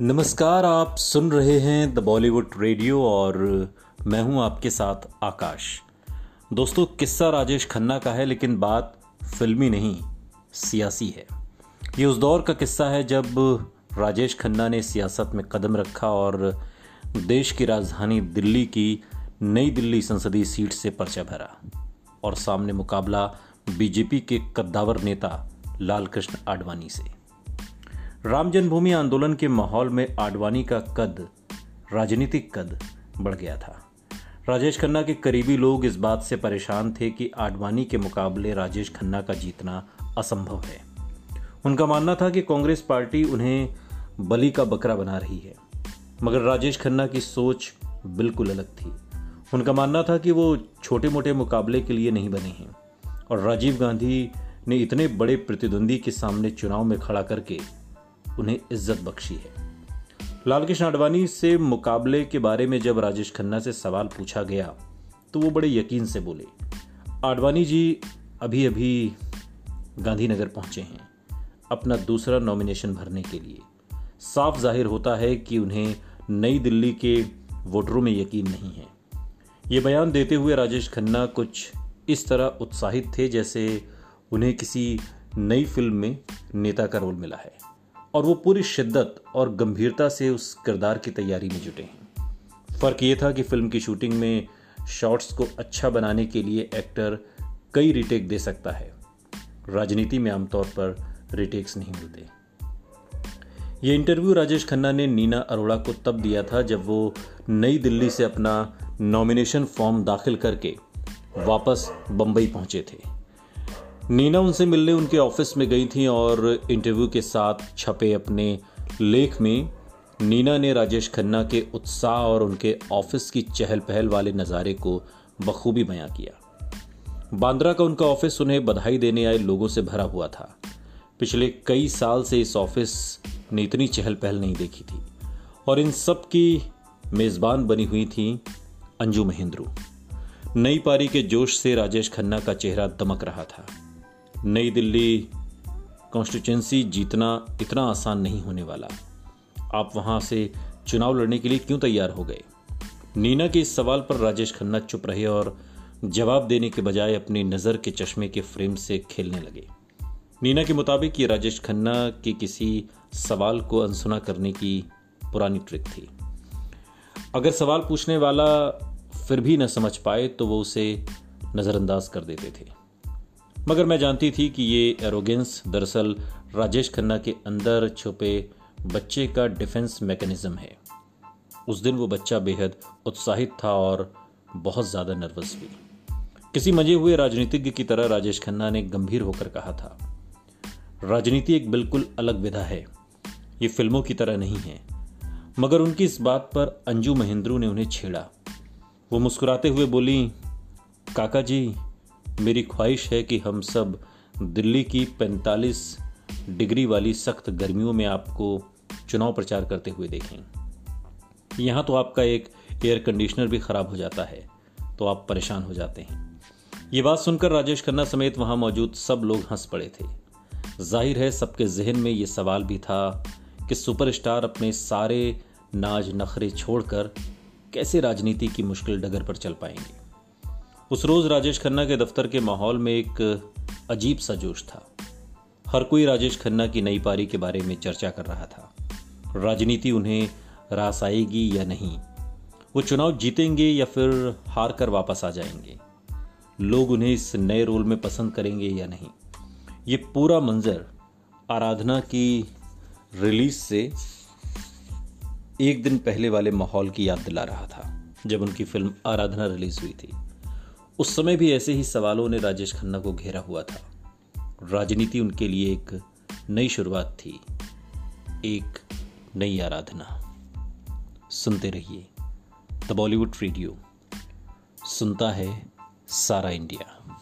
नमस्कार, आप सुन रहे हैं द बॉलीवुड रेडियो और मैं हूँ आपके साथ आकाश। दोस्तों, किस्सा राजेश खन्ना का है, लेकिन बात फिल्मी नहीं, सियासी है। ये उस दौर का किस्सा है जब राजेश खन्ना ने सियासत में कदम रखा और देश की राजधानी दिल्ली की नई दिल्ली संसदीय सीट से पर्चा भरा और सामने मुकाबला बीजेपी के कद्दावर नेता लाल कृष्ण आडवाणी से। राम जन्मभूमि आंदोलन के माहौल में आडवाणी का कद, राजनीतिक कद बढ़ गया था। राजेश खन्ना के करीबी लोग इस बात से परेशान थे कि आडवाणी के मुकाबले राजेश खन्ना का जीतना असंभव है। उनका मानना था कि कांग्रेस पार्टी उन्हें बलि का बकरा बना रही है, मगर राजेश खन्ना की सोच बिल्कुल अलग थी। उनका मानना था कि वो छोटे मोटे मुकाबले के लिए नहीं बने हैं, और राजीव गांधी ने इतने बड़े प्रतिद्वंदी के सामने चुनाव में खड़ा करके उन्हें इज़्ज़त बख्शी है। लालकृष्ण आडवाणी से मुकाबले के बारे में जब राजेश खन्ना से सवाल पूछा गया तो वो बड़े यकीन से बोले, आडवाणी जी अभी अभी गांधीनगर पहुँचे हैं, अपना दूसरा नॉमिनेशन भरने के लिए। साफ़ ज़ाहिर होता है कि उन्हें नई दिल्ली के वोटरों में यकीन नहीं है। ये बयान देते हुए राजेश खन्ना कुछ इस तरह उत्साहित थे जैसे उन्हें किसी नई फ़िल्म में नेता का रोल मिला है। और वो पूरी शिद्दत और गंभीरता से उस किरदार की तैयारी में जुटे हैं। फ़र्क ये था कि फ़िल्म की शूटिंग में शॉट्स को अच्छा बनाने के लिए एक्टर कई रिटेक दे सकता है। राजनीति में आमतौर पर रिटेक्स नहीं मिलते। ये इंटरव्यू राजेश खन्ना ने नीना अरोड़ा को तब दिया था जब वो नई दिल्ली से अपना नॉमिनेशन फॉर्म दाखिल करके वापस बम्बई पहुँचे थे। नीना उनसे मिलने उनके ऑफ़िस में गई थी और इंटरव्यू के साथ छपे अपने लेख में, नीना ने राजेश खन्ना के उत्साह और उनके ऑफ़िस की चहल पहल वाले नज़ारे को बखूबी बयां किया। बांद्रा का उनका ऑफ़िस उन्हें बधाई देने आए लोगों से भरा हुआ था। पिछले कई साल से इस ऑफ़िस ने इतनी चहल पहल नहीं देखी थी और इन सब की मेज़बान बनी हुई थी अंजू महेंद्रू। नई पारी के जोश से राजेश खन्ना का चेहरा दमक रहा था। नई दिल्ली कॉन्स्टिट्यूंसी जीतना इतना आसान नहीं होने वाला। आप वहाँ से चुनाव लड़ने के लिए क्यों तैयार हो गए? नीना के इस सवाल पर राजेश खन्ना चुप रहे और जवाब देने के बजाय अपनी नज़र के चश्मे के फ्रेम से खेलने लगे। नीना के मुताबिक ये राजेश खन्ना के किसी सवाल को अनसुना करने की पुरानी ट्रिक थी। अगर सवाल पूछने वाला फिर भी न समझ पाए तो वो उसे नज़रअंदाज कर देते थे। मगर मैं जानती थी कि ये एरोगेंस दरअसल राजेश खन्ना के अंदर छुपे बच्चे का डिफेंस मैकेनिज्म है। उस दिन वो बच्चा बेहद उत्साहित था और बहुत ज़्यादा नर्वस भी। किसी मज़े हुए राजनीतिज्ञ की तरह राजेश खन्ना ने गंभीर होकर कहा था, राजनीति एक बिल्कुल अलग विधा है। ये फ़िल्मों की तरह नहीं है। मगर उनकी इस बात पर अंजू महेंद्रू ने उन्हें छेड़ा। वो मुस्कुराते हुए बोली, काका जी मेरी ख्वाहिश है कि हम सब दिल्ली की 45 डिग्री वाली सख्त गर्मियों में आपको चुनाव प्रचार करते हुए देखें। यहाँ तो आपका एक एयर कंडीशनर भी ख़राब हो जाता है तो आप परेशान हो जाते हैं। ये बात सुनकर राजेश खन्ना समेत वहाँ मौजूद सब लोग हंस पड़े थे। ज़ाहिर है सबके जहन में ये सवाल भी था कि सुपरस्टार अपने सारे नाज नखरे छोड़कर कैसे राजनीति की मुश्किल डगर पर चल पाएँगे। उस रोज राजेश खन्ना के दफ्तर के माहौल में एक अजीब सा जोश था। हर कोई राजेश खन्ना की नई पारी के बारे में चर्चा कर रहा था। राजनीति उन्हें रास आएगी या नहीं, वो चुनाव जीतेंगे या फिर हार कर वापस आ जाएँगे। लोग उन्हें इस नए रोल में पसंद करेंगे या नहीं, ये पूरा मंजर आराधना की रिलीज़ से एक दिन पहले वाले माहौल की याद दिला रहा था, जब उनकी फ़िल्म आराधना रिलीज़ हुई थी। उस समय भी ऐसे ही सवालों ने राजेश खन्ना को घेरा हुआ था। राजनीति उनके लिए एक नई शुरुआत थी। एक नई आराधना। सुनते रहिए द बॉलीवुड रेडियो। सुनता है सारा इंडिया।